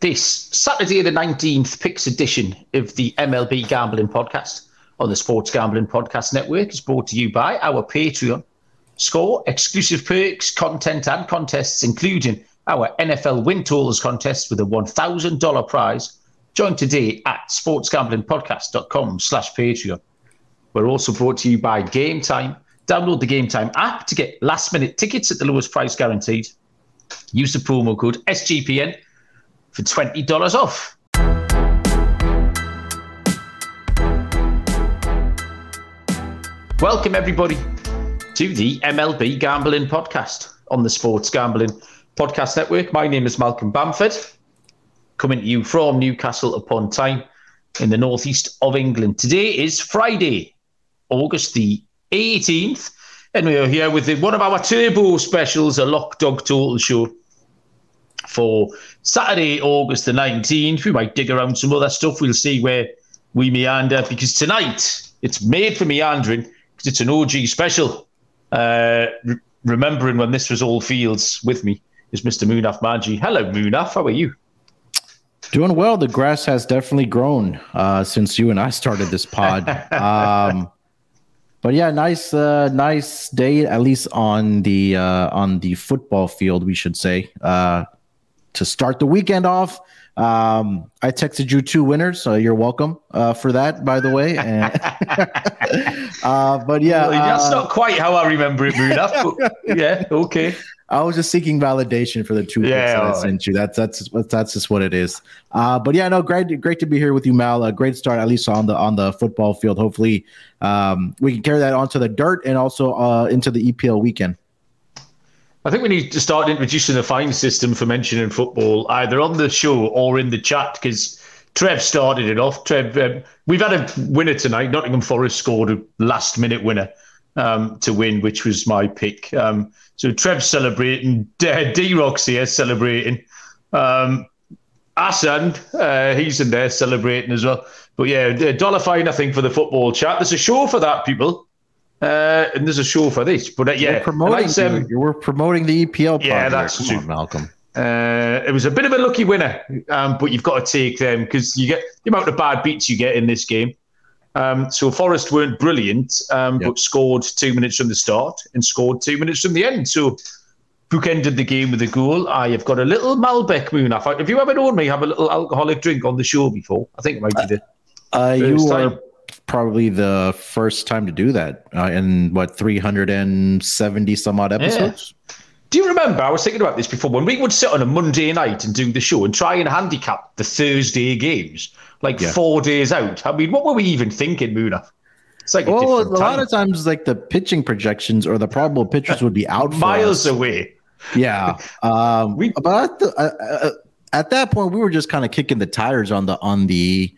This Saturday, the 19th, picks edition of the MLB Gambling Podcast on the Sports Gambling Podcast Network is brought to you by our Patreon. Score exclusive perks, content, and contests, including our NFL Win Totals contest with a $1,000 prize. Join today at sportsgamblingpodcast.com slash Patreon. We're also brought to you by Gametime. Download the Gametime app to get last minute tickets at the lowest price guaranteed. Use the promo code SGPN for $20 off. Welcome, everybody, to the MLB Gambling Podcast on the Sports Gambling Podcast Network. My name is Malcolm Bamford, coming to you from Newcastle upon Tyne in the northeast of England. Today is Friday, August the 18th, and we are here with one of our turbo specials, a Lock Dog Total Show for Saturday, August the 19th. We might dig around some other stuff. We'll see where we meander because tonight it's made for meandering because it's an OG special. Uh, re- remembering when this was all fields with me is Mr. Munaf Manji. Hello, Munaf. How are you? Doing well. The grass has definitely grown uh, since you and I started this pod. um, but yeah, nice, uh, nice day at least on the uh, on the football field, we should say, uh, to start the weekend off. Um, I texted you two winners, so you're welcome uh, for that, by the way. And, uh, but yeah, Well, that's uh, not quite how I remember it, but yeah, okay. I was just seeking validation for the two Yeah, that I right. sent you. That's that's that's just what it is. Uh, but yeah, no, great great to be here with you, Mal. A great start, at least on the on the football field. Hopefully, um, we can carry that onto the dirt and also uh, into the EPL weekend. I think we need to start introducing a fine system for mentioning football, either on the show or in the chat, because Trev started it off. Trev, um, we've had a winner tonight. Nottingham Forest scored a last minute winner um, to win, which was my pick. Um, so Trev's celebrating. D Rock's here celebrating. Um, Asan, uh, he's in there celebrating as well. But yeah, dollar fine, I think, for the football chat. There's a show for that, people. Uh, and there's a show for this. But uh, yeah, We're promoting, nice, um, you. we're promoting the EPL. pod Yeah, here. that's Come true. on, Malcolm. Uh, it was a bit of a lucky winner, um, but you've got to take them because you get the amount of bad beats you get in this game. Um, so Forest weren't brilliant, um, Yep. but scored two minutes from the start and scored two minutes from the end. So bookended the game with a goal. I have got a little Malbec moon. Have you ever known me have a little alcoholic drink on the show before? I think it might be the Uh, you First are time. Probably the first time to do that uh, in what 370 some odd episodes. Do you remember? I was thinking about this before when we would sit on a Monday night and do the show and try and handicap the Thursday games, like Yeah. four days out. I mean, what were we even thinking, Muna? It's like a Well, a different lot of times, like the pitching projections or the probable pitchers would be out for miles us. away. Yeah. Um, We- but at, the, uh, uh, at that point, we were just kind of kicking the tires on the on the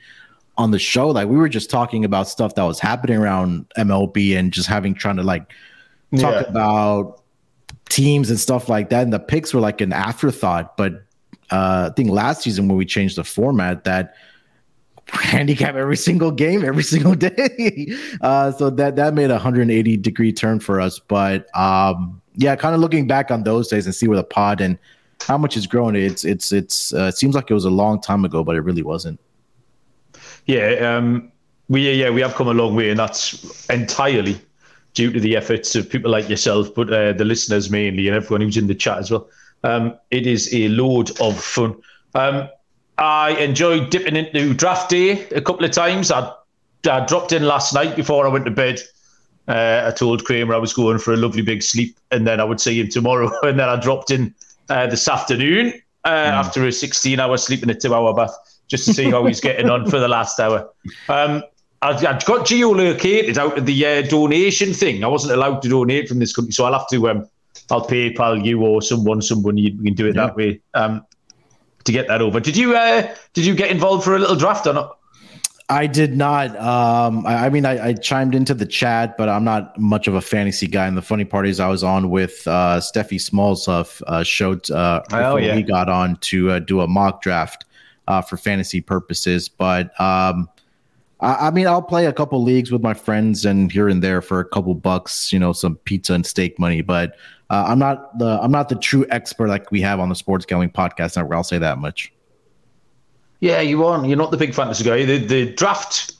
on the show. Like we were just talking about stuff that was happening around MLB and just having trying to like talk Yeah. about teams and stuff like that. And the picks were like an afterthought. But uh, I think last season when we changed the format, that handicap every single game every single day. Uh, so that that made a 180 degree turn for us. But um, yeah, kind of looking back on those days and see where the pod and how much it's grown. It's it's it's uh, it seems like it was a long time ago, but it really wasn't. Yeah, um, we yeah we have come a long way, and that's entirely due to the efforts of people like yourself, but uh, the listeners mainly, and everyone who's in the chat as well. Um, it is a load of fun. Um, I enjoyed dipping into draft day a couple of times. I, I dropped in last night before I went to bed. Uh, I told Kramer I was going for a lovely big sleep, and then I would see him tomorrow. And then I dropped in uh, this afternoon uh, after a 16-hour sleep and a two-hour bath, just to see how he's getting on for the last hour. Um, I, I got geolocated out of the uh, donation thing. I wasn't allowed to donate from this company, so I'll have to. Um, I'll PayPal you or someone. Someone you can do it that way um, to get that over. Did you? Uh, did you get involved for a little draft or not? I did not. Um, I, I mean, I, I chimed into the chat, but I'm not much of a fantasy guy. And the funny part is, I was on with uh, Steffi Smalls of uh, showed uh, Oh, before yeah. we got on to uh, do a mock draft uh, for fantasy purposes. But um, I, I mean, I'll play a couple leagues with my friends and here and there for a couple bucks, you know, some pizza and steak money. But uh, I'm not the I'm not the true expert like we have on the Sports Gambling Podcast Network. I'll say that much. Yeah, you are. You're not the big fantasy guy. The, the draft,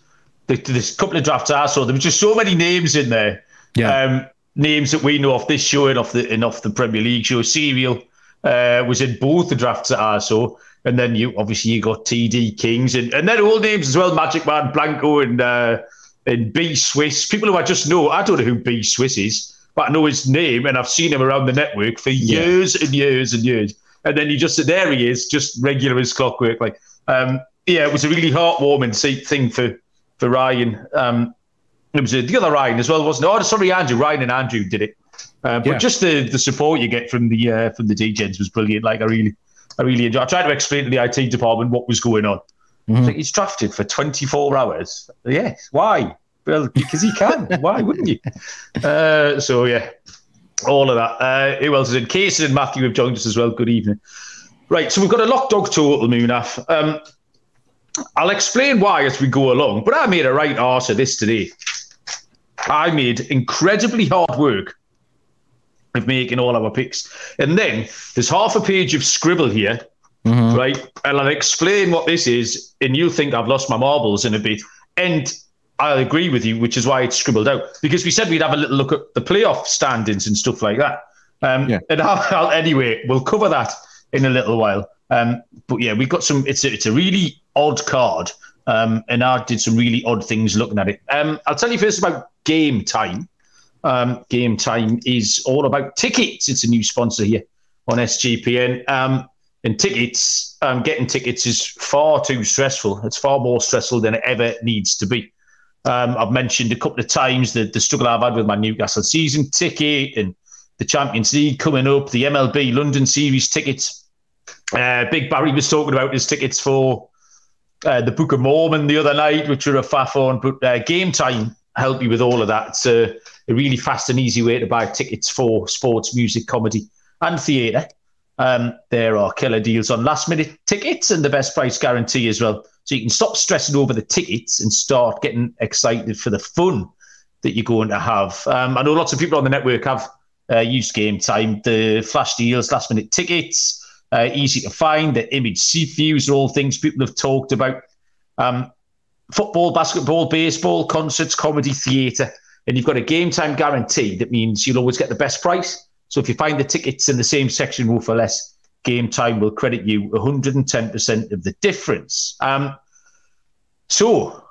the, this couple of drafts I saw, there was just so many names in there. Yeah. Um, names that we know off this show and off the and off the Premier League show. Serial uh, was in both the drafts I saw. And then you obviously you got TD Kings and, and then all names as well, Magic Man, Blanco and uh, and B Swiss. People who I just know, I don't know who B Swiss is, but I know his name and I've seen him around the network for years yeah. and years and years. And then you just there he is, just regular as clockwork. Like um, yeah, it was a really heartwarming thing for for Ryan. Um, it was the other Ryan as well, wasn't it? Oh, sorry, Andrew. Ryan and Andrew did it. Uh, but yeah. just the, the support you get from the uh, from the DJs was brilliant. Like I really I really enjoyed. I tried to explain to the IT department what was going on. Mm-hmm. Like, he's drafted for 24 hours. Yes. Why? Well, because he can. Why wouldn't you? Uh, so yeah, all of that. Uh, who else is in? Casey and Matthew have joined us as well. Good evening. Right, so we've got a lock dog total, Munaf. Um, I'll explain why as we go along, but I made a right arse of this today. I made incredibly hard work of making all our picks. And then there's half a page of scribble here, mm-hmm. right? And I'll explain what this is, and you'll think I've lost my marbles in a bit. And I'll agree with you, which is why it's scribbled out. Because we said we'd have a little look at the playoff standings and stuff like that. Um, yeah. And I'll, I'll, anyway, we'll cover that in a little while. Um, but yeah, we've got some. It's a, it's a really odd card, um, and I did some really odd things looking at it. Um, I'll tell you first about Gametime um, Gametime is all about tickets. It's a new sponsor here on SGPN. Um, and tickets, um, getting tickets is far too stressful. It's far more stressful than it ever needs to be. Um, I've mentioned a couple of times the, the struggle I've had with my Newcastle season ticket and the Champions League coming up, the MLB London Series tickets. Uh, Big Barry was talking about his tickets for uh, the Book of Mormon the other night, which are a faff on. But uh, Gametime help you with all of that. It's a, really fast and easy way to buy tickets for sports, music, comedy, and theatre. Um, there are killer deals on last minute tickets and the best price guarantee as well. So you can stop stressing over the tickets and start getting excited for the fun that you're going to have. Um, I know lots of people on the network have uh, used Gametime. The flash deals, last minute tickets, uh, easy to find. The image seat views are all things people have talked about. Um, football, basketball, baseball, concerts, comedy, theatre, and you've got a Gametime guarantee. That means you'll always get the best price. So if you find the tickets in the same section row for less, Gametime will credit you 110% of the difference. Um, so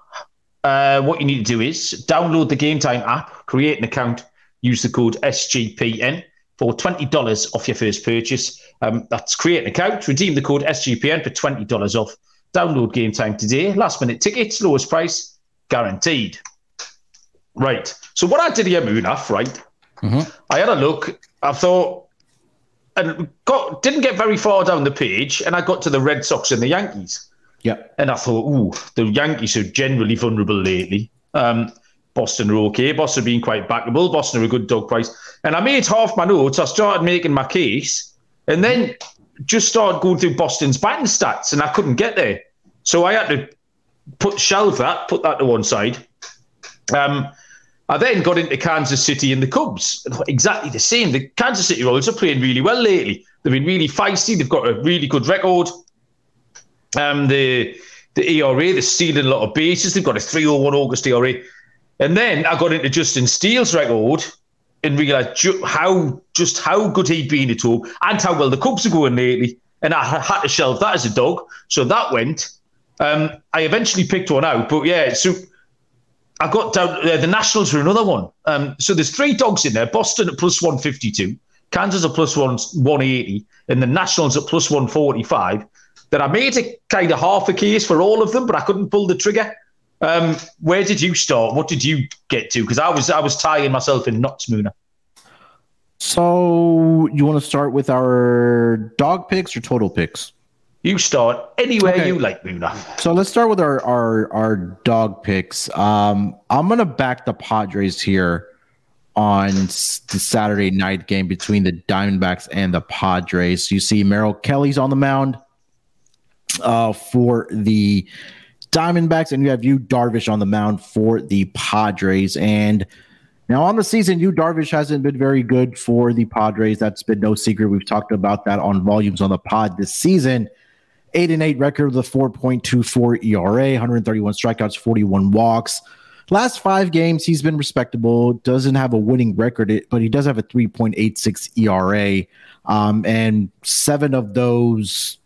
uh, what you need to do is download the Gametime app, create an account, use the code SGPN for $20 off your first purchase. Um, that's create an account, redeem the code SGPN for $20 off. Download Gametime today. Last minute tickets, lowest price, guaranteed. Right. So what I did here, Munaf, right? Mm-hmm. I had a look. I thought, and got didn't get very far down the page, and I got to the Red Sox and the Yankees. Yeah. And I thought, ooh, the Yankees are generally vulnerable lately. Um, Boston are okay. Boston are being quite backable. Boston are a good dog price. And I made half my notes. I started making my case. And then just started going through Boston's batting stats, and I couldn't get there. So I had to put shelve that, put that to one side. Um, I then got into Kansas City and the Cubs. Exactly the same. The Kansas City Royals are playing really well lately. They've been really feisty. They've got a really good record. Um, the the ERA, they're stealing a lot of bases. They've got a 301 August ERA. And then I got into Justin Steele's record and realised ju- how just how good he'd been at home and how well the Cubs are going lately. And I had to shelve that as a dog. So that went. Um, I eventually picked one out, but yeah, so I got down. Uh, the Nationals are another one. Um, so there's three dogs in there: Boston at plus 152, Kansas at plus one 180, and the Nationals at plus 145. That I made a kind of half a case for all of them, but I couldn't pull the trigger. Um, where did you start? What did you get to? Because I was I was tying myself in knots, Mooner. So you want to start with our dog picks or total picks? You start anywhere okay. you like, Mooner. So let's start with our our our dog picks. Um, I'm gonna back the Padres here on the Saturday night game between the Diamondbacks and the Padres. You see Merrill Kelly's on the mound uh, for the Diamondbacks, and you have Yu Darvish on the mound for the Padres. And now on the season, Yu Darvish hasn't been very good for the Padres. That's been no secret. We've talked about that on volumes on the pod this season. Eight and eight record with a 4.24 ERA, 131 strikeouts, 41 walks. Last five games, he's been respectable. Doesn't have a winning record, but he does have a 3.86 ERA. Um, and seven of those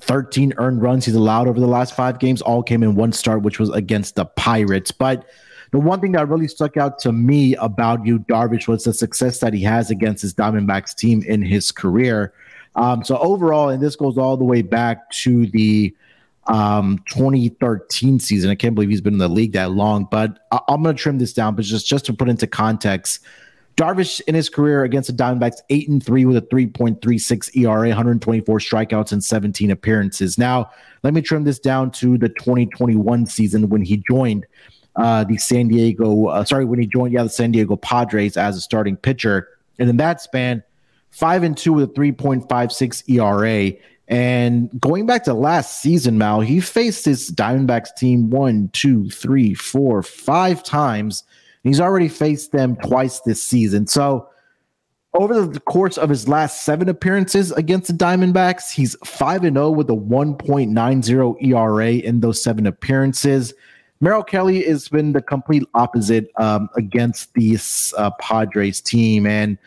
13 earned runs he's allowed over the last five games all came in one start, which was against the Pirates. But the one thing that really stuck out to me about Yu Darvish was the success that he has against his Diamondbacks team in his career. Um, so overall, and this goes all the way back to the um, 2013 season. I can't believe he's been in the league that long, but I- am going to trim this down. But just just to put into context, Darvish in his career against the Diamondbacks, eight and three with a 3.36 ERA, 124 strikeouts and 17 appearances. Now, let me trim this down to the 2021 season when he joined uh, the San Diego, uh, sorry, when he joined, yeah, the San Diego Padres as a starting pitcher. And in that span, five and two with a 3.56 ERA. And going back to last season, Mal, he faced his Diamondbacks team one, two, three, four, five times. He's already faced them twice this season. So, over the course of his last seven appearances against the Diamondbacks, he's 5 and 0 with a 1.90 ERA in those seven appearances. Merrill Kelly has been the complete opposite um, against this uh, Padres team. And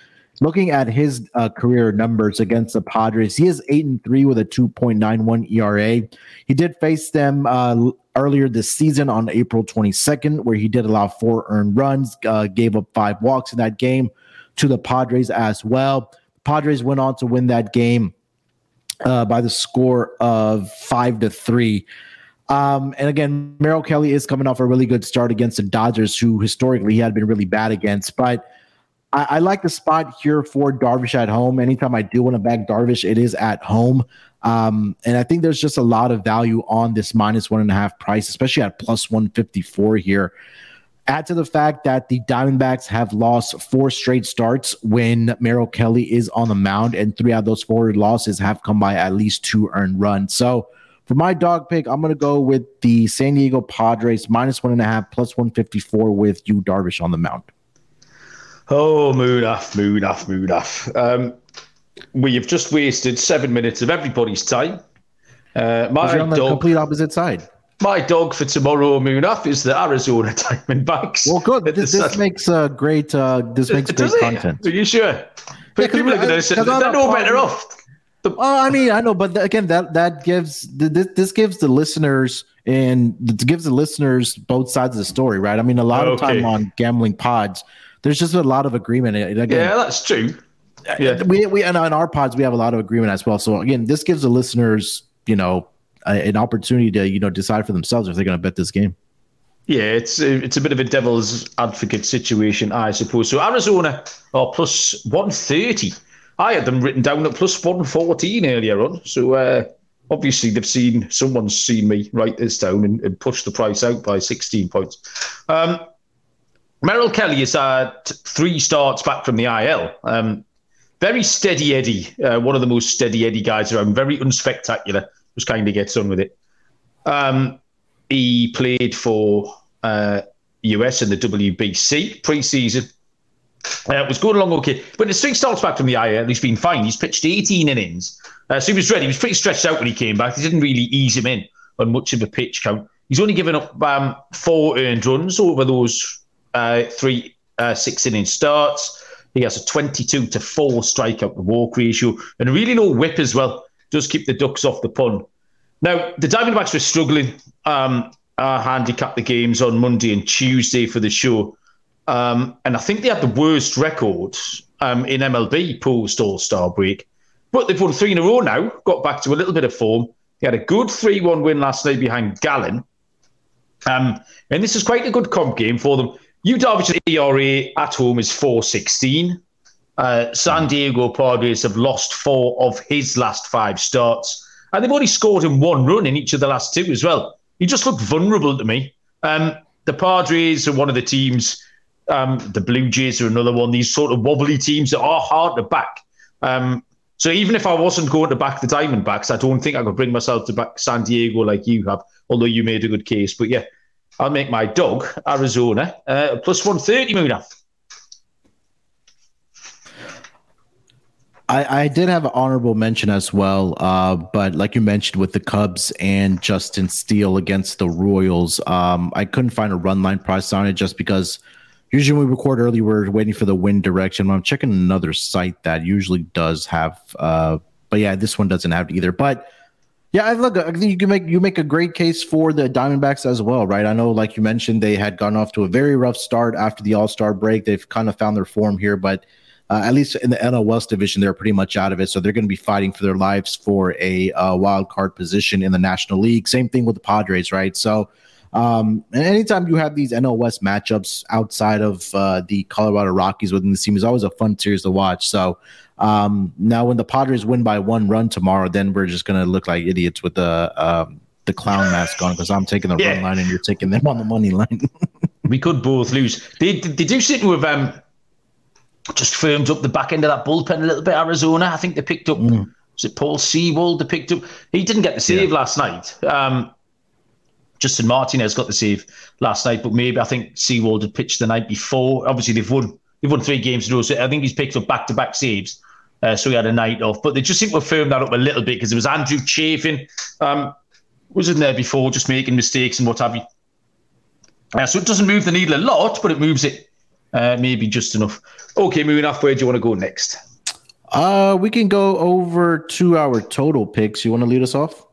looking at his uh, career numbers against the Padres, he is eight and three with a 2.91 ERA. He did face them uh, earlier this season on April 22nd, where he did allow four earned runs, uh, gave up five walks in that game to the Padres as well. Padres went on to win that game uh, by the score of five to three. Um, and again, Merrill Kelly is coming off a really good start against the Dodgers, who historically he had been really bad against. But I, I, like the spot here for Darvish at home. Anytime I do want to back Darvish, it is at home. Um, and I think there's just a lot of value on this minus one and a half price, especially at plus 154 here. Add to the fact that the Diamondbacks have lost four straight starts when Merrill Kelly is on the mound, and three out of those four losses have come by at least two earned runs. So for my dog pick, I'm going to go with the San Diego Padres minus one and a half, plus 154 with Yu Darvish on the mound. Oh, Munaf, moon off, Munaf. Um, we have just wasted seven minutes of everybody's time. Uh, my on the dog, complete opposite side. My dog for tomorrow, Munaf, is the Arizona Diamondbacks. Well, good. This, this makes uh, great. Uh, this makes great content. Are you sure? Yeah, people are going to say they're no better off. The- oh, I mean, I know, but again, that that gives this, this gives the listeners and gives the listeners both sides of the story, right? I mean, a lot okay. of time on gambling pods, there's just a lot of agreement. Again, yeah, that's true. Yeah, we we and on our pods we have a lot of agreement as well. So again, this gives the listeners, you know, a, an opportunity to you know decide for themselves if they're going to bet this game. Yeah, it's it's a bit of a devil's advocate situation, I suppose. So Arizona are plus one thirty I had them written down at plus 114 earlier on. So uh, obviously they've seen, someone's seen me write this down and, and push the price out by 16 points. Um, Merrill Kelly has had three starts back from the IL. Um, very steady Eddie, uh, one of the most steady Eddie guys around, very unspectacular, just kind of gets on with it. Um, he played for uh, US in the WBC preseason. Uh, was going along okay, but the three starts back from the IL, he's been fine. He's pitched 18 innings, uh, so he was ready. He was pretty stretched out when he came back. He didn't really ease him in on much of a pitch count. He's only given up um, four earned runs over those uh, three uh, six inning starts. He has a 22 to four strikeout to walk ratio and really low WHIP as well. Does keep the ducks off the pun. Now the Diamondbacks were struggling. Um, I handicapped the games on Monday and Tuesday for the show. Um, and I think they had the worst record um, in MLB post All Star break. But they've won three in a row now, got back to a little bit of form. They had a good 3 1 win last night behind Gallen. Um, and this is quite a good comp game for them. Yu Darvish's ERA at home is 416. Uh, San Diego Padres have lost four of his last five starts. And they've only scored him one run in each of the last two as well. He just looked vulnerable to me. Um, the Padres are one of the teams um, the Blue Jays are another one. These sort of wobbly teams that are hard to back. Um, so even if I wasn't going to back the Diamondbacks, I don't think I could bring myself to back San Diego like you have. Although you made a good case, but yeah, I'll make my dog Arizona uh, plus one thirty. Muna. I, I did have an honorable mention as well, uh, but like you mentioned with the Cubs and Justin Steele against the Royals, um, I couldn't find a run line price on it just because usually when we record early, we're waiting for the wind direction. I'm checking another site that usually does have, uh, but yeah, this one doesn't have it either. But yeah, I look. I think you can make you make a great case for the Diamondbacks as well, right? I know, like you mentioned, they had gone off to a very rough start after the All Star break. They've kind of found their form here, but uh, at least in the NL West division, they're pretty much out of it. So they're going to be fighting for their lives for a uh, wild card position in the National League. Same thing with the Padres, right? So, um, and anytime you have these NL West matchups outside of uh, the Colorado Rockies within the team is always a fun series to watch. So um, now, when the Padres win by one run tomorrow, then we're just going to look like idiots with the um, the clown mask on because I'm taking the yeah. run line and you're taking them on the money line. we could both lose. They, they do sit with um, just firmed up the back end of that bullpen a little bit. Arizona, I think they picked up. Mm. Was it Paul Sewald? They picked up. He didn't get the save yeah. last night. Um, Justin Martinez got the save last night, but maybe I think Sewald had pitched the night before. Obviously, they've won. They've won three games in a row, so I think he's picked up back-to-back saves. Uh, so he had a night off, but they just seem to firmed that up a little bit because it was Andrew Chafin um, was in there before, just making mistakes and what have you. Uh, so it doesn't move the needle a lot, but it moves it uh, maybe just enough. Okay, moving off. Where do you want to go next? Uh, we can go over to our total picks. You want to lead us off?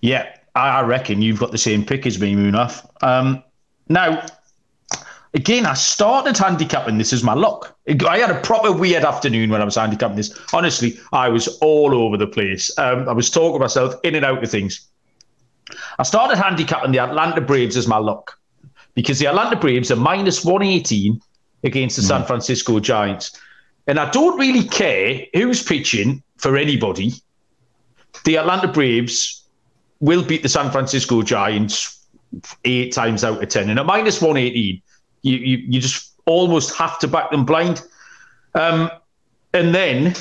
Yeah, I reckon you've got the same pick as me, Munaf. Um, now, again, I started handicapping this as my luck. I had a proper weird afternoon when I was handicapping this. Honestly, I was all over the place. Um, I was talking myself in and out of things. I started handicapping the Atlanta Braves as my luck because the Atlanta Braves are minus 118 against the mm. San Francisco Giants. And I don't really care who's pitching for anybody. The Atlanta Braves will beat the San Francisco Giants eight times out of 10. And at minus 118, you, you, you just almost have to back them blind. Um, and then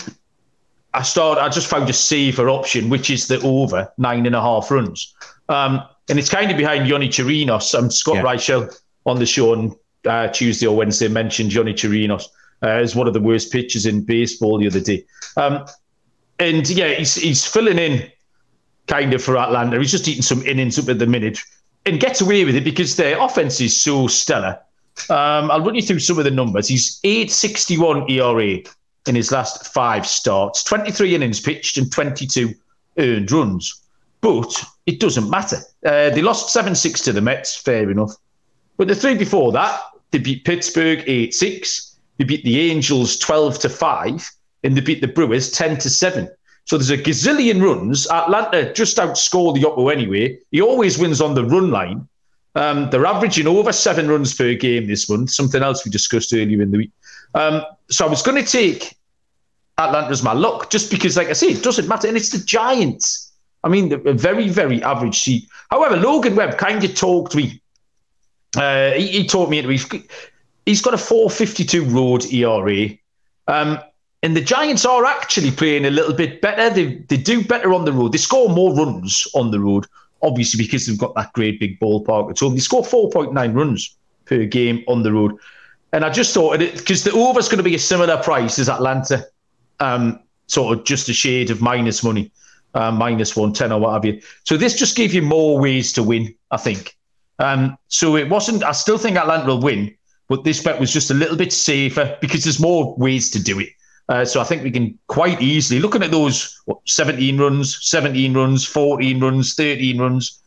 I start. I just found a safer option, which is the over nine and a half runs. Um, and it's kind of behind Yonny Chirinos. Um, Scott yeah. Reichel on the show on uh, Tuesday or Wednesday mentioned Yonny Chirinos uh, as one of the worst pitchers in baseball the other day. Um, and yeah, he's, he's filling in kind of for Atlanta. He's just eating some innings up at the minute and gets away with it because their offense is so stellar. Um, I'll run you through some of the numbers. He's 861 ERA in his last five starts, 23 innings pitched and 22 earned runs. But it doesn't matter. Uh, they lost 7 6 to the Mets, fair enough. But the three before that, they beat Pittsburgh 8 6, they beat the Angels 12 to 5, and they beat the Brewers 10 to 7. So there's a gazillion runs. Atlanta just outscore the Oppo anyway. He always wins on the run line. Um, they're averaging over seven runs per game this month, something else we discussed earlier in the week. Um, so I was going to take Atlanta as my luck, just because, like I say, it doesn't matter. And it's the Giants. I mean, a very, very average seat. However, Logan Webb kind of talked me. Uh, he, he taught me he's, he's got a 452 road ERA. Um, and the Giants are actually playing a little bit better. They, they do better on the road. They score more runs on the road, obviously, because they've got that great big ballpark at home. They score 4.9 runs per game on the road. And I just thought, because the over's going to be a similar price as Atlanta, um, sort of just a shade of minus money uh, minus 110 or what have you. So this just gave you more ways to win, I think. Um, so it wasn't, I still think Atlanta will win, but this bet was just a little bit safer because there's more ways to do it. Uh, so I think we can quite easily, looking at those what, 17 runs, 17 runs, 14 runs, 13 runs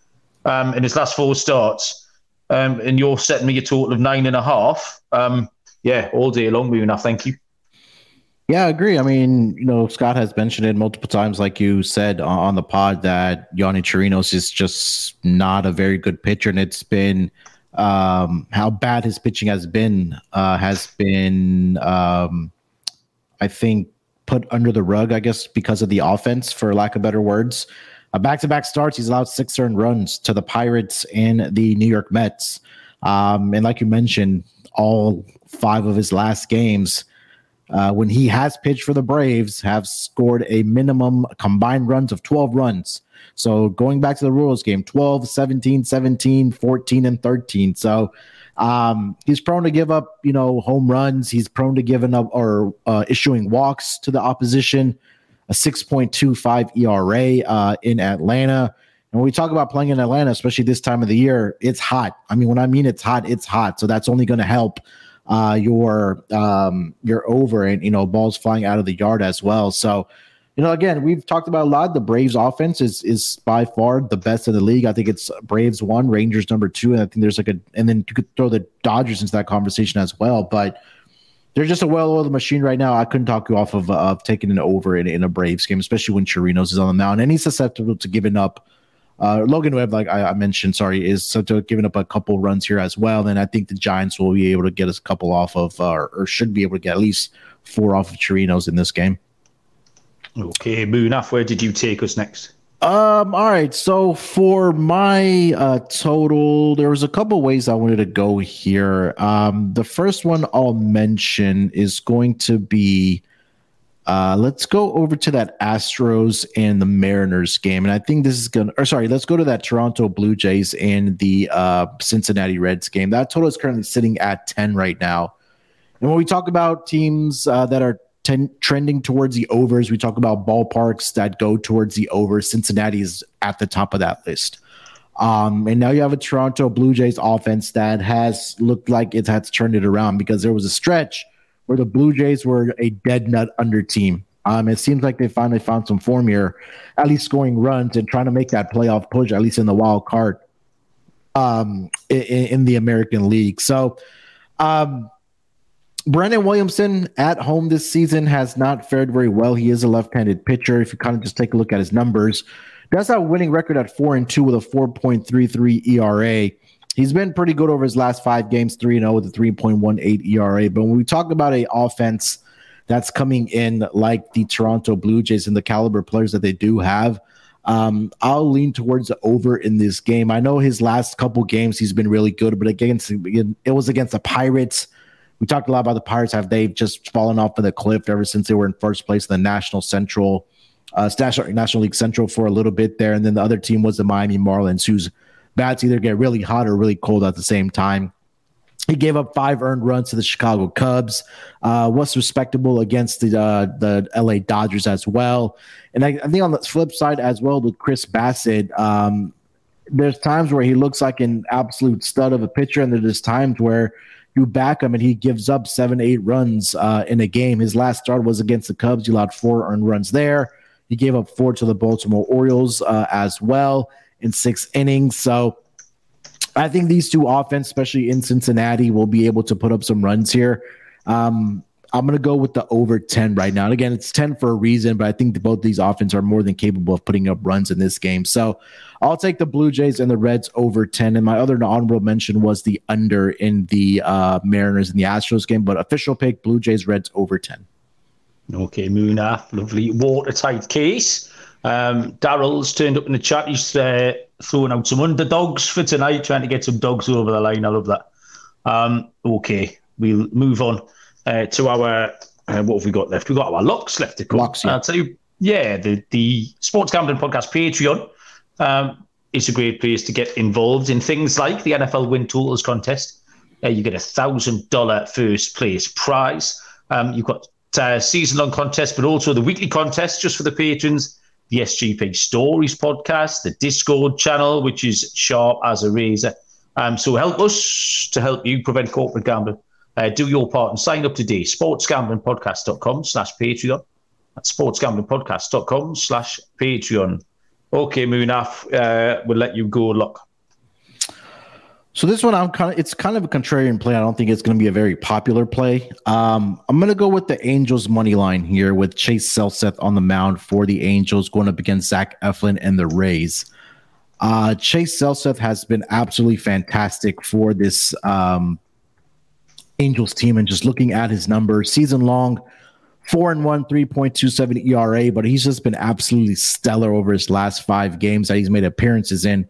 um, in his last four starts, um, and you're setting me a total of nine and a half. Um, yeah, all day long, we enough. Thank you. Yeah, I agree. I mean, you know, Scott has mentioned it multiple times, like you said on the pod, that Yonny Chirinos is just not a very good pitcher, and it's been um, how bad his pitching has been uh, has been, um, I think, put under the rug, I guess, because of the offense, for lack of better words. Uh, back-to-back starts, he's allowed six earned runs to the Pirates and the New York Mets, um, and like you mentioned, all five of his last games uh, when he has pitched for the Braves, have scored a minimum combined runs of 12 runs. So going back to the Royals game, 12, 17, 17, 14, and 13. So um, he's prone to give up, you know, home runs. He's prone to giving up or uh, issuing walks to the opposition. A 6.25 ERA uh, in Atlanta. And when we talk about playing in Atlanta, especially this time of the year, it's hot. I mean, when I mean it's hot, it's hot. So that's only going to help uh, your um, your over and you know balls flying out of the yard as well. So you know, again, we've talked about a lot. The Braves offense is is by far the best in the league. I think it's Braves one, Rangers number two, and I think there's like a and then you could throw the Dodgers into that conversation as well. But they're just a well-oiled machine right now. I couldn't talk you off of of taking an over in, in a Braves game, especially when Chirinos is on the mound and he's susceptible to giving up uh, Logan Webb, like I, I, mentioned, sorry, is such a giving up a couple runs here as well. And I think the Giants will be able to get us a couple off of, uh, or should be able to get at least four off of Chirinos in this game. Okay, Munaf, where did you take us next? Um, all right. So for my uh total, there was a couple ways I wanted to go here. Um, the first one I'll mention is going to be uh, let's go over to that Astros and the Mariners game. And I think this is to, or sorry, let's go to that Toronto Blue Jays and the uh, Cincinnati Reds game. That total is currently sitting at 10 right now. And when we talk about teams uh, that are ten, trending towards the overs, we talk about ballparks that go towards the over. Cincinnati is at the top of that list. Um, and now you have a Toronto Blue Jays offense that has looked like it has turned it around because there was a stretch – where the Blue Jays were a dead nut under team. Um, it seems like they finally found some form here, at least scoring runs and trying to make that playoff push, at least in the wild card um, in, in the American League. So, um, Brandon Williamson at home this season has not fared very well. He is a left-handed pitcher. If you kind of just take a look at his numbers, have a winning record at four and two with a 4.33 ERA. He's been pretty good over his last five games, 3 and 0 with a 3.18 ERA. But when we talk about a offense that's coming in like the Toronto Blue Jays and the caliber players that they do have, um, I'll lean towards the over in this game. I know his last couple games he's been really good, but against it was against the Pirates. We talked a lot about the Pirates. Have they just fallen off of the cliff ever since they were in first place in the National Central, uh, National League Central for a little bit there, and then the other team was the Miami Marlins, whose bats either get really hot or really cold at the same time. He gave up five earned runs to the Chicago Cubs. Uh, was respectable against the uh, the LA Dodgers as well. And I, I, think on the flip side as well with Chris Bassitt, um, there's times where he looks like an absolute stud of a pitcher, and there's times where you back him and he gives up seven, eight runs uh, in a game. His last start was against the Cubs. He allowed four earned runs there. He gave up four to the Baltimore Orioles uh, as well in six innings. So I think these two offense, especially in Cincinnati, will be able to put up some runs here. Um, I'm going to go with the over 10 right now. And again, it's 10 for a reason, but I think both these offense are more than capable of putting up runs in this game. So I'll take the Blue Jays and the Reds over 10. And my other honorable mention was the under in the uh, Mariners and the Astros game, but official pick Blue Jays, Reds over 10. Okay, Moona, lovely watertight case. Um, Daryl's turned up in the chat. He's uh, throwing out some underdogs for tonight, trying to get some dogs over the line. I love that. Um, okay, we'll move on uh, to our. Uh, what have we got left? We've got our locks left to come. Locks, yeah. I'll tell you, yeah, the, the Sports Gambling Podcast Patreon. Um, it's a great place to get involved in things like the NFL Win Totals contest. Uh, you get a thousand dollar first place prize. Um, you've got uh, season long contest, but also the weekly contest just for the patrons the SGP Stories podcast, the Discord channel, which is sharp as a razor. Um, so help us to help you prevent corporate gambling. Uh, do your part and sign up today. Sportsgamblingpodcast.com slash Patreon. That's sportsgamblingpodcast.com slash Patreon. Okay, Munaf, uh, we'll let you go. Look. So this one, I'm kind of it's kind of a contrarian play. I don't think it's going to be a very popular play. Um, I'm going to go with the Angels money line here with Chase Silseth on the mound for the Angels going up against Zach Eflin and the Rays. Uh, Chase Silseth has been absolutely fantastic for this um, Angels team, and just looking at his numbers, season long, four and one, 3.27 ERA, but he's just been absolutely stellar over his last five games that he's made appearances in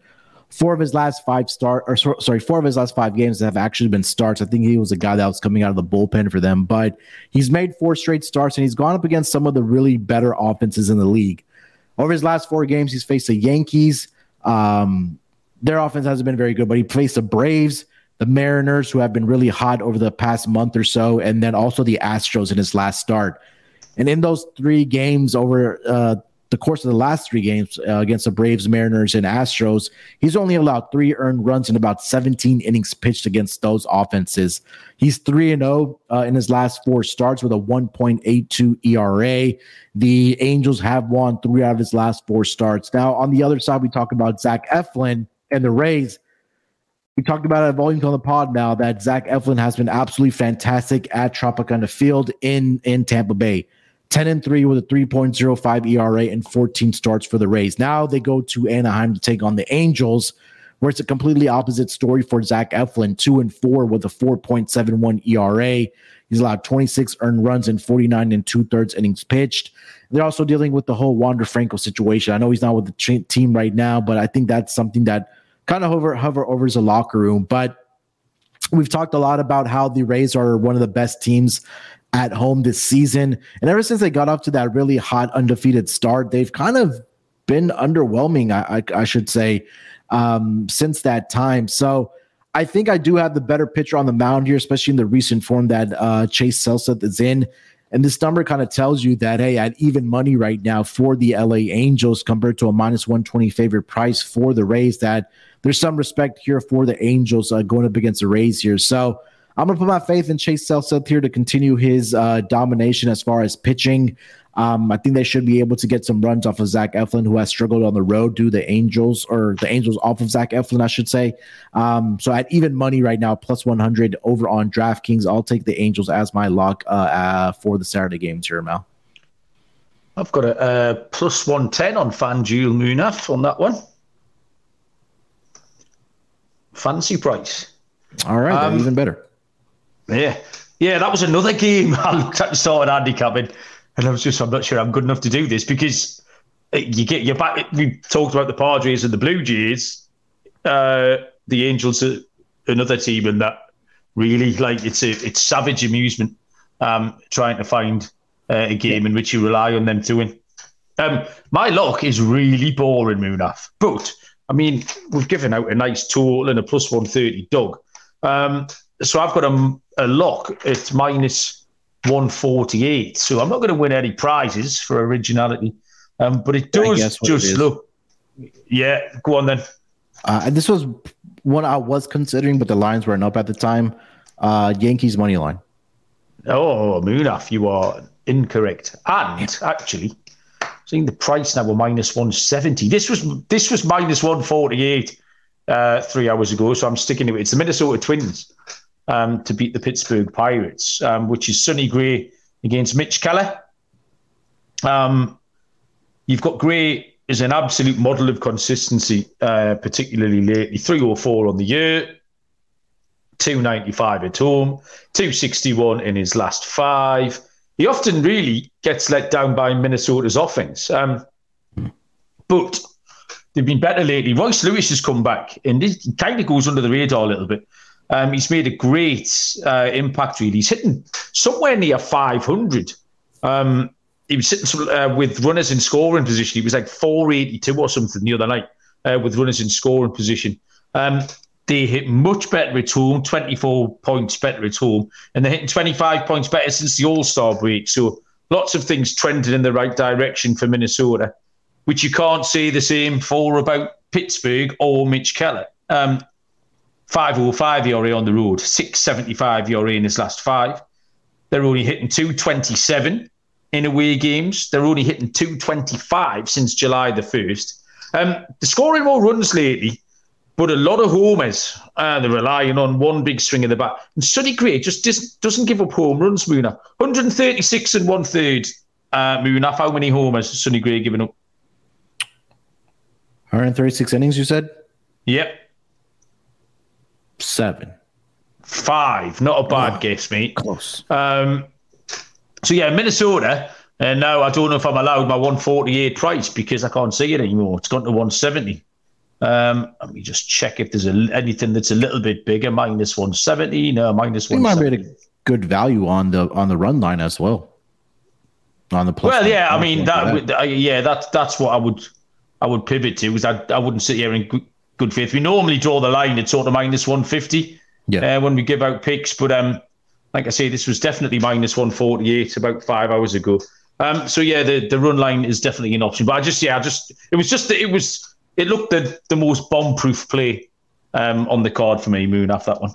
four of his last five start or sorry, four of his last five games have actually been starts. I think he was a guy that was coming out of the bullpen for them, but he's made four straight starts and he's gone up against some of the really better offenses in the league. Over his last four games, he's faced the Yankees. Um, their offense hasn't been very good, but he faced the Braves, the Mariners, who have been really hot over the past month or so, and then also the Astros in his last start. And in those three games over uh, the course of the last three games uh, against the Braves, Mariners, and Astros, he's only allowed three earned runs in about 17 innings pitched against those offenses. He's 3 and 0 uh, in his last four starts with a 1.82 ERA. The Angels have won three out of his last four starts. Now, on the other side, we talk about Zach Eflin and the Rays. We talked about it at volumes on the pod now that Zach Eflin has been absolutely fantastic at Tropicana Field in, in Tampa Bay. 10 and 3 with a 3.05 ERA and 14 starts for the Rays. Now they go to Anaheim to take on the Angels, where it's a completely opposite story for Zach Eflin, 2 and 4 with a 4.71 ERA. He's allowed 26 earned runs and 49 and two thirds innings pitched. They're also dealing with the whole Wander Franco situation. I know he's not with the team right now, but I think that's something that kind of hover hover over the locker room. But we've talked a lot about how the Rays are one of the best teams at home this season. And ever since they got off to that really hot, undefeated start, they've kind of been underwhelming, I, I, I should say, um, since that time. So I think I do have the better pitcher on the mound here, especially in the recent form that uh, Chase Silseth is in. And this number kind of tells you that, hey, at even money right now for the LA Angels compared to a minus 120 favorite price for the Rays, that there's some respect here for the Angels uh, going up against the Rays here. So I'm going to put my faith in Chase Silseth here to continue his uh, domination as far as pitching. Um, I think they should be able to get some runs off of Zach Eflin, who has struggled on the road due to the Angels, or the Angels off of Zach Eflin, I should say. Um, so at even money right now, plus 100 over on DraftKings, I'll take the Angels as my lock uh, uh, for the Saturday game, here, Mel. I've got a uh, plus 110 on FanDuel Munaf on that one. Fancy price. All right, um, even better. Yeah. Yeah, that was another game I looked at and started handicapping. And I was just, I'm not sure I'm good enough to do this because you get your back. We talked about the Padres and the Blue Jays. Uh, the Angels are another team, and that really like it's a it's savage amusement um, trying to find uh, a game in which you rely on them to win. Um, my luck is really boring, Munaf. But I mean, we've given out a nice total and a plus one thirty, Doug. Um, so I've got a, a lock It's minus 148. So I'm not going to win any prizes for originality. Um, but it does just it look. Yeah, go on then. Uh, this was one I was considering, but the lines weren't up at the time. Uh, Yankees money line. Oh, Munaf, you are incorrect. And actually, seeing the price now were minus 170. This was this was minus 148 uh, three hours ago, so I'm sticking to it. It's the Minnesota Twins um, to beat the Pittsburgh Pirates, um, which is Sonny Gray against Mitch Keller. Um, you've got Gray is an absolute model of consistency, uh, particularly lately. 304 on the year, 295 at home, 261 in his last five. He often really gets let down by Minnesota's offense. Um, but they've been better lately. Royce Lewis has come back, and he kind of goes under the radar a little bit. Um, he's made a great uh, impact, really. He's hitting somewhere near 500. Um, he was sitting uh, with runners in scoring position. He was like 482 or something the other night uh, with runners in scoring position. Um, they hit much better at home, 24 points better at home, and they're hitting 25 points better since the All Star break. So lots of things trending in the right direction for Minnesota, which you can't say the same for about Pittsburgh or Mitch Keller. Um, 505 ERA on the road, 675 ERA in his last five. They're only hitting 227 in away games. They're only hitting 225 since July the 1st. Um, they're scoring more runs lately, but a lot of homers. Uh, they're relying on one big swing in the back. And Sonny Gray just doesn't give up home runs, Muna. 136 and one third, uh, Muna. How many homers has Sonny Gray given up? 136 innings, you said? Yep seven. Five. Not a bad oh, guess, mate. Close. Um, so yeah, Minnesota. And now I don't know if I'm allowed my 148 price because I can't see it anymore. It's gone to 170. Um, let me just check if there's a, anything that's a little bit bigger. Minus 170. No, minus You might be a good value on the on the run line as well. On the plus Well, line. yeah, I mean that. Uh, yeah, that's that's what I would I would pivot to because I I wouldn't sit here in good, faith. We normally draw the line at sort of minus 150 Yeah. uh, when we give out picks, but um, like I say, this was definitely minus 148 about five hours ago. Um, so yeah, the the run line is definitely an option. But I just yeah, I just it was just that it was it looked the the most bomb proof play um on the card for me. Munaf that one.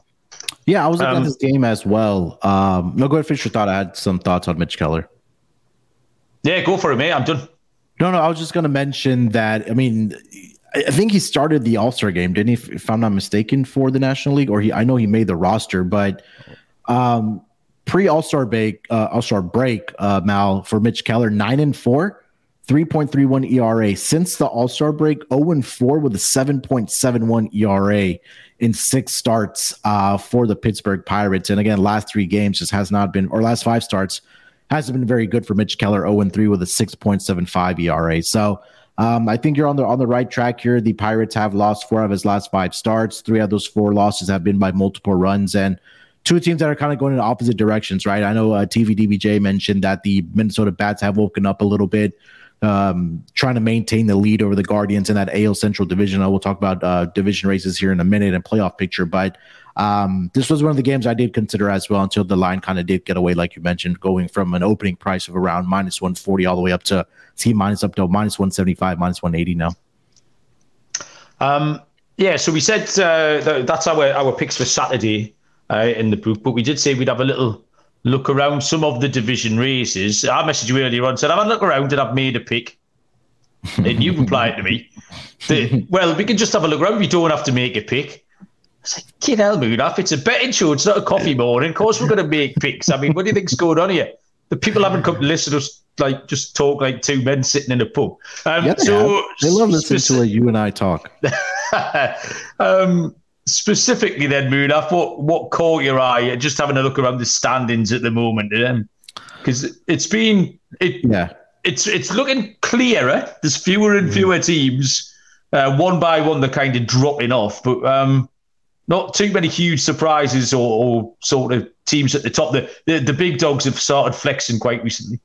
Yeah, I was looking Um, at this game as well. Um, no, go ahead, Fisher. Thought I had some thoughts on Mitch Keller. Yeah, go for it, mate. I'm done. No, no, I was just going to mention that. I mean, I think he started the All Star game, didn't he? If, I'm not mistaken, for the National League, or he. I know he made the roster, but um, pre All Star break, uh, All Star break, uh, Mal for Mitch Keller, nine and four, three point three one ERA. Since the All Star break, zero and four with a seven point seven one ERA in six starts uh, for the Pittsburgh Pirates. And again, last three games just has not been, or last five starts hasn't been very good for Mitch Keller. 0 and 3 with a 6.75 ERA. So um, I think you're on the on the right track here. The Pirates have lost four of his last five starts. Three of those four losses have been by multiple runs, and two teams that are kind of going in opposite directions. Right? I know uh, TVDBJ mentioned that the Minnesota Bats have woken up a little bit. Um, trying to maintain the lead over the Guardians in that AL Central division. I will talk about uh, division races here in a minute and playoff picture, but um, this was one of the games I did consider as well until the line kind of did get away, like you mentioned, going from an opening price of around minus 140 all the way up to see minus up to minus 175, minus 180 now. Um, yeah, so we said uh, that, that's our our picks for Saturday uh, in the book, but we did say we'd have a little look around some of the division races. I messaged you earlier on said I've a look around and I've made a pick, and you replied to me, that, "Well, we can just have a look around. We don't have to make a pick." I was like, "Kid hell, Munaf! It's a betting show. It's not a coffee morning. Of course, we're going to make picks. I mean, what do you think's going on here? The people haven't come to listen to us like just talk like two men sitting in a pub. Um, Yeah, they, so they love listening to you and I talk. um, specifically, then Munaf, what what caught your eye? Just having a look around the standings at the moment, because it's been it Yeah. it's it's looking clearer. There's fewer and fewer teams. Uh, one by one, they're kind of dropping off, but um, not too many huge surprises or, or sort of teams at the top. The, the the big dogs have started flexing quite recently.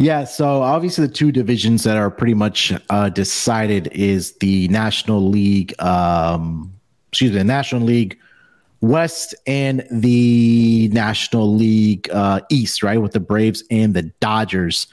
Yeah, so obviously the two divisions that are pretty much uh, decided is the National League, um, excuse me, the National League West and the National League uh, East, right, with the Braves and the Dodgers.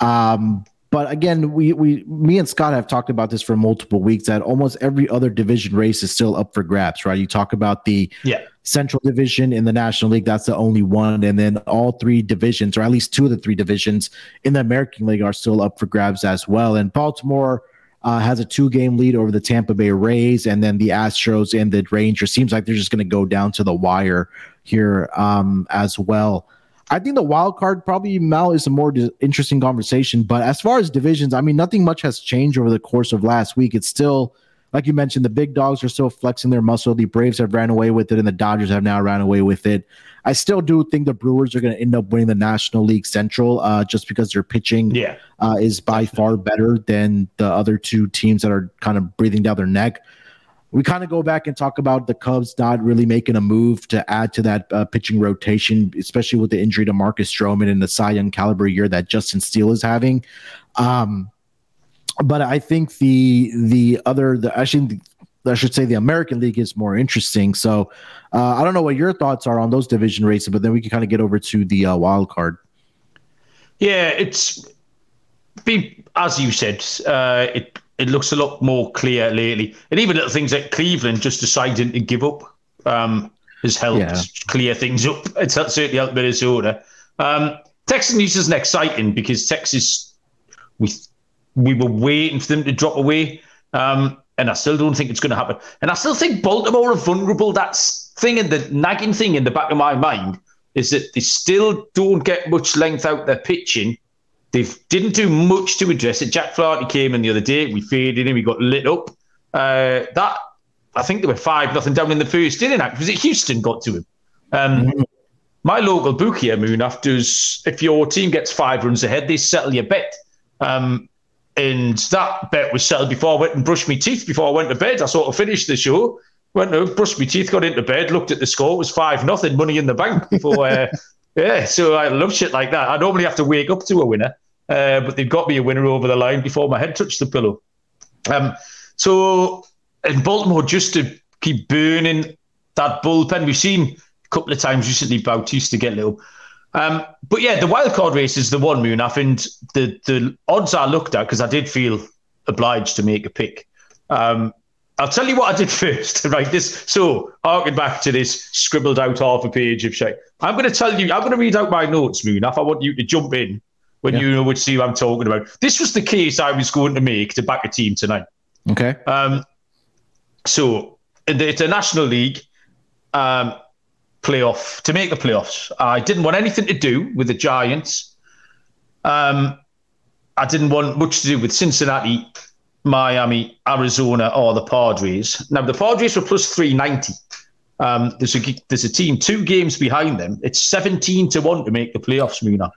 Um, but again, we we me and Scott have talked about this for multiple weeks that almost every other division race is still up for grabs, right? You talk about the Yeah. Central Division in the National League, that's the only one. And then all three divisions, or at least two of the three divisions in the American League, are still up for grabs as well. And Baltimore uh, has a two game lead over the Tampa Bay Rays. And then the Astros and the Rangers seems like they're just going to go down to the wire here um, as well. I think the wild card probably Mal is a more interesting conversation. But as far as divisions, I mean, nothing much has changed over the course of last week. It's still like you mentioned, the big dogs are still flexing their muscle. The Braves have ran away with it, and the Dodgers have now ran away with it. I still do think the Brewers are going to end up winning the National League Central uh, just because their pitching Yeah. uh, is by far better than the other two teams that are kind of breathing down their neck. We kind of go back and talk about the Cubs not really making a move to add to that uh, pitching rotation, especially with the injury to Marcus Stroman and the Cy Young caliber year that Justin Steele is having. Um, but I think the the other the actually I should say the American League is more interesting. So uh, I don't know what your thoughts are on those division races, but then we can kind of get over to the uh, wild card. Yeah, it's been as you said. Uh, it it looks a lot more clear lately, and even little things like Cleveland just deciding to give up um, has helped Yeah. clear things up. It's certainly helped Minnesota. Um, Texas news isn't exciting because Texas we we were waiting for them to drop away, um, and I still don't think it's going to happen. And I still think Baltimore are vulnerable. That's thing and the nagging thing in the back of my mind is that they still don't get much length out their pitching. They didn't do much to address it. Jack Flaherty came in the other day. We faded him. He got lit up. Uh, that I think they were five nothing down in the first inning. Was it Houston got to him? Um, My local book here, Munaf, does if your team gets five runs ahead, they settle your bet. Um, and that bet was settled before I went and brushed my teeth before I went to bed. I sort of finished the show, went to brush my teeth, got into bed, looked at the score. It was five nothing, money in the bank before. Uh, yeah, so I love shit like that. I normally have to wake up to a winner, uh, but they've got me a winner over the line before my head touched the pillow. Um, so in Baltimore, just to keep burning that bullpen, we've seen a couple of times recently Bautista get little. Um, but yeah, the wild card race is the one, Munaf, and the the odds I looked at because I did feel obliged to make a pick. Um, I'll tell you what I did first, right? This so harking back to this scribbled out half a page of shit. I'm going to tell you. I'm going to read out my notes, Moon. If I want you to jump in when yeah. you know which team I'm talking about. This was the case I was going to make to back a team tonight. Okay. Um. So in the International League, um, playoff to make the playoffs, I didn't want anything to do with the Giants. Um, I didn't want much to do with Cincinnati Miami, Arizona, or the Padres. Now the Padres were plus three ninety. Um, there's a there's a team two games behind them. It's seventeen to one to make the playoffs, Muna.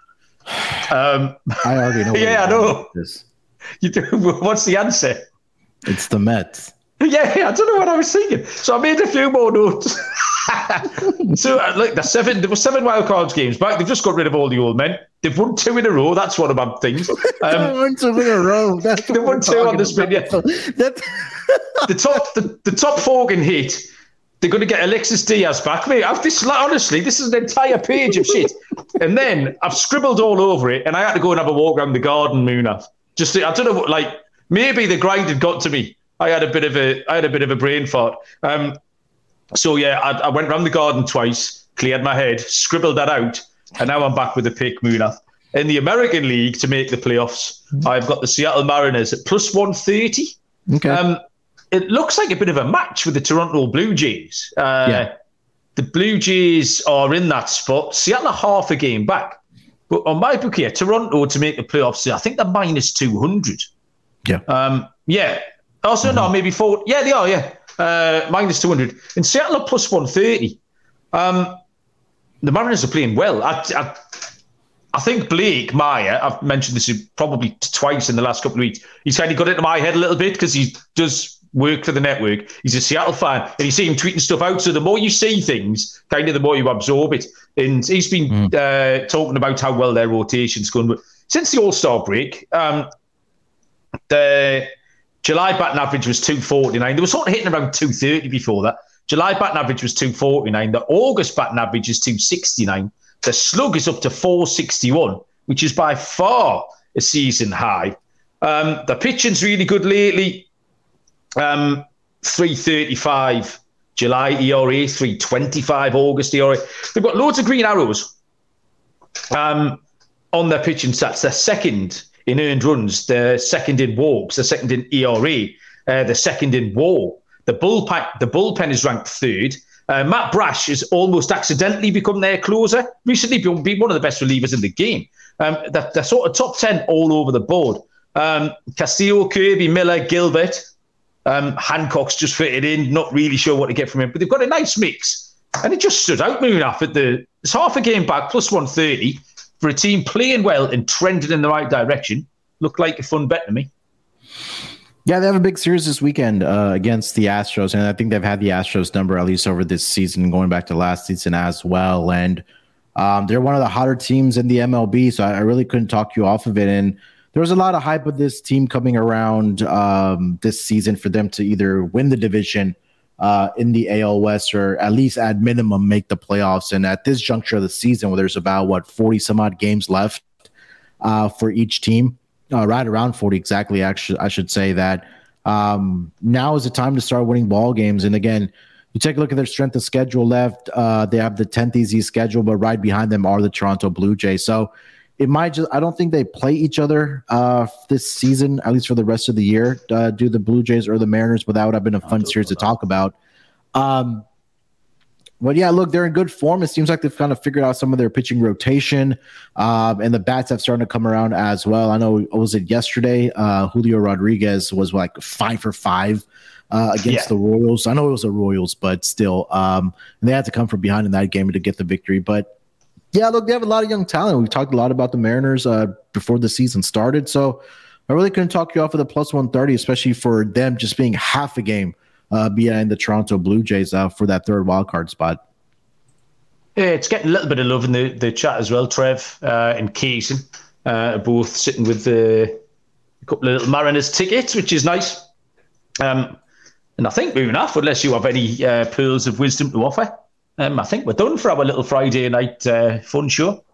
Um, I already know. yeah, I know. You do. What's the answer? It's the Mets. Yeah, I don't know what I was thinking. So I made a few more notes. so uh, look, the seven there were seven wild cards games back. They've just got rid of all the old men. They've won two in a row. That's one of my things. Um, won two in a row. That's they won two on the spin. Yeah. the top the, the top four can hit. They're going to get Alexis Diaz back, mate. I've this honestly, this is an entire page of shit, and then I've scribbled all over it, and I had to go and have a walk around the garden, Moona. Just to, I don't know, like maybe the grind had got to me. I had a bit of a I had a bit of a brain fart. Um, so yeah, I, I went round the garden twice, cleared my head, scribbled that out, and now I'm back with the pick, Munaf. In the American League to make the playoffs, I've got the Seattle Mariners at plus 130. Okay. Um, it looks like a bit of a match with the Toronto Blue Jays. Uh, yeah. The Blue Jays are in that spot. Seattle are half a game back. But on my book here, Toronto to make the playoffs, I think they're minus 200. Yeah. Um, yeah. Also, mm-hmm. no, maybe four. Yeah, they are, yeah uh, minus 200. In Seattle, plus 130. Um, the Mariners are playing well. I, I, I, think Blake Meyer, I've mentioned this probably twice in the last couple of weeks, he's kind of got into my head a little bit because he does work for the network. He's a Seattle fan and you see him tweeting stuff out. So the more you see things, kind of the more you absorb it. And he's been mm. uh, talking about how well their rotation's going. But since the All Star break, um, the July batting average was 249. They were sort of hitting around 230 before that. July batting average was 249. The August batting average is 269. The slug is up to 461, which is by far a season high. Um, the pitching's really good lately. Um, 335 July ERA, 325 August ERA. They've got loads of green arrows um, on their pitching stats. They're second in earned runs, the second in walks, the second in ERA, uh, the second in WAR. The bullpen, the bullpen is ranked third. Uh, Matt Brash has almost accidentally become their closer. Recently, been one of the best relievers in the game. Um, they're, they're, sort of top ten all over the board. Um, Castillo, Kirby, Miller, Gilbert, um, Hancock's just fitted in. Not really sure what to get from him, but they've got a nice mix, and it just stood out. Munaf at the it's half a game back, plus one thirty for a team playing well and trending in the right direction, looked like a fun bet to me. Yeah, they have a big series this weekend uh, against the Astros, and I think they've had the Astros number at least over this season, going back to last season as well. And um, they're one of the hotter teams in the MLB, so I, I, really couldn't talk you off of it. And there was a lot of hype of this team coming around um, this season for them to either win the division uh, in the AL West or at least at minimum make the playoffs. And at this juncture of the season, where there's about what 40 some odd games left uh, for each team, uh, right around 40 exactly, actually, I should say that um, now is the time to start winning ball games. And again, you take a look at their strength of schedule left. Uh, they have the 10th easy schedule, but right behind them are the Toronto Blue Jays. So it might just I don't think they play each other uh, this season, at least for the rest of the year. Uh, do the Blue Jays or the Mariners? But that would have been a fun series to talk about. Um, but yeah, look, they're in good form. It seems like they've kind of figured out some of their pitching rotation, um, and the bats have started to come around as well. I know was it yesterday? Uh, Julio Rodriguez was like five for five uh, against yeah. the Royals. I know it was the Royals, but still, um, they had to come from behind in that game to get the victory. But yeah, look, they have a lot of young talent. We talked a lot about the Mariners uh, before the season started. So I really couldn't talk you off of the plus 130, especially for them just being half a game uh, behind the Toronto Blue Jays uh, for that third wild card spot. Yeah, it's getting a little bit of love in the, the chat as well. Trev uh, and Kaysen uh, both sitting with the, a couple of little Mariners tickets, which is nice. Um, and I think Munaf, unless you have any uh, pearls of wisdom to offer, um, I think we're done for our little Friday night uh, fun show.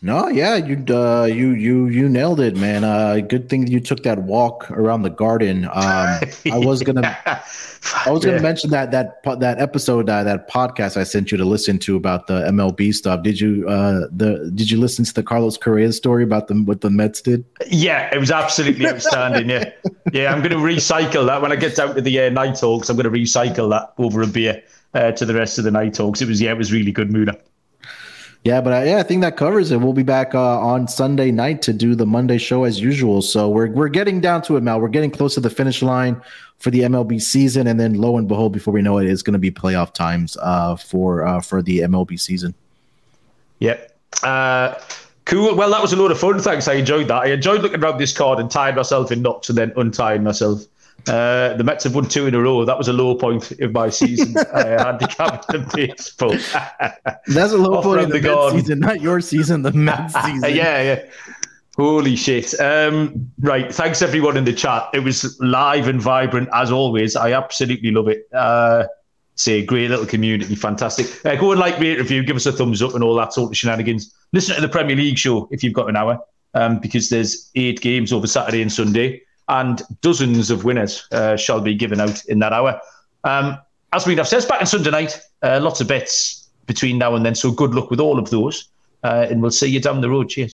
No, yeah, you uh, you you you nailed it, man. Uh, good thing you took that walk around the garden. Um, I was gonna, I was gonna yeah. mention that that that episode uh, that podcast I sent you to listen to about the MLB stuff. Did you uh the did you listen to the Carlos Correa story about the what the Mets did? Yeah, it was absolutely outstanding. Yeah, yeah, I'm gonna recycle that when I get down to the uh, night talks. I'm gonna recycle that over a beer uh, to the rest of the night talks. It was yeah, it was really good, Muna. Yeah, but uh, yeah, I think that covers it. We'll be back uh, on Sunday night to do the Monday show as usual. So we're we're getting down to it, Mal. We're getting close to the finish line for the MLB season, and then lo and behold, before we know it, it's going to be playoff times uh, for uh, for the MLB season. Yep. Uh, cool. Well, that was a lot of fun. Thanks. I enjoyed that. I enjoyed looking around this card and tying myself in knots and then untying myself. Uh, the Mets have won two in a row. That was a low point of my season. I handicapped the baseball. That's a low point of the, the season, not your season, the Mets season. yeah, yeah. Holy shit. Um, right. Thanks, everyone in the chat. It was live and vibrant, as always. I absolutely love it. Uh, say, great little community. Fantastic. Uh, go and like, rate, review, give us a thumbs up and all that sort of shenanigans. Listen to the Premier League show if you've got an hour, um, because there's eight games over Saturday and Sunday and dozens of winners uh, shall be given out in that hour. Um, as we have said, it's back on Sunday night, uh, lots of bets between now and then. So good luck with all of those, uh, and we'll see you down the road. Cheers.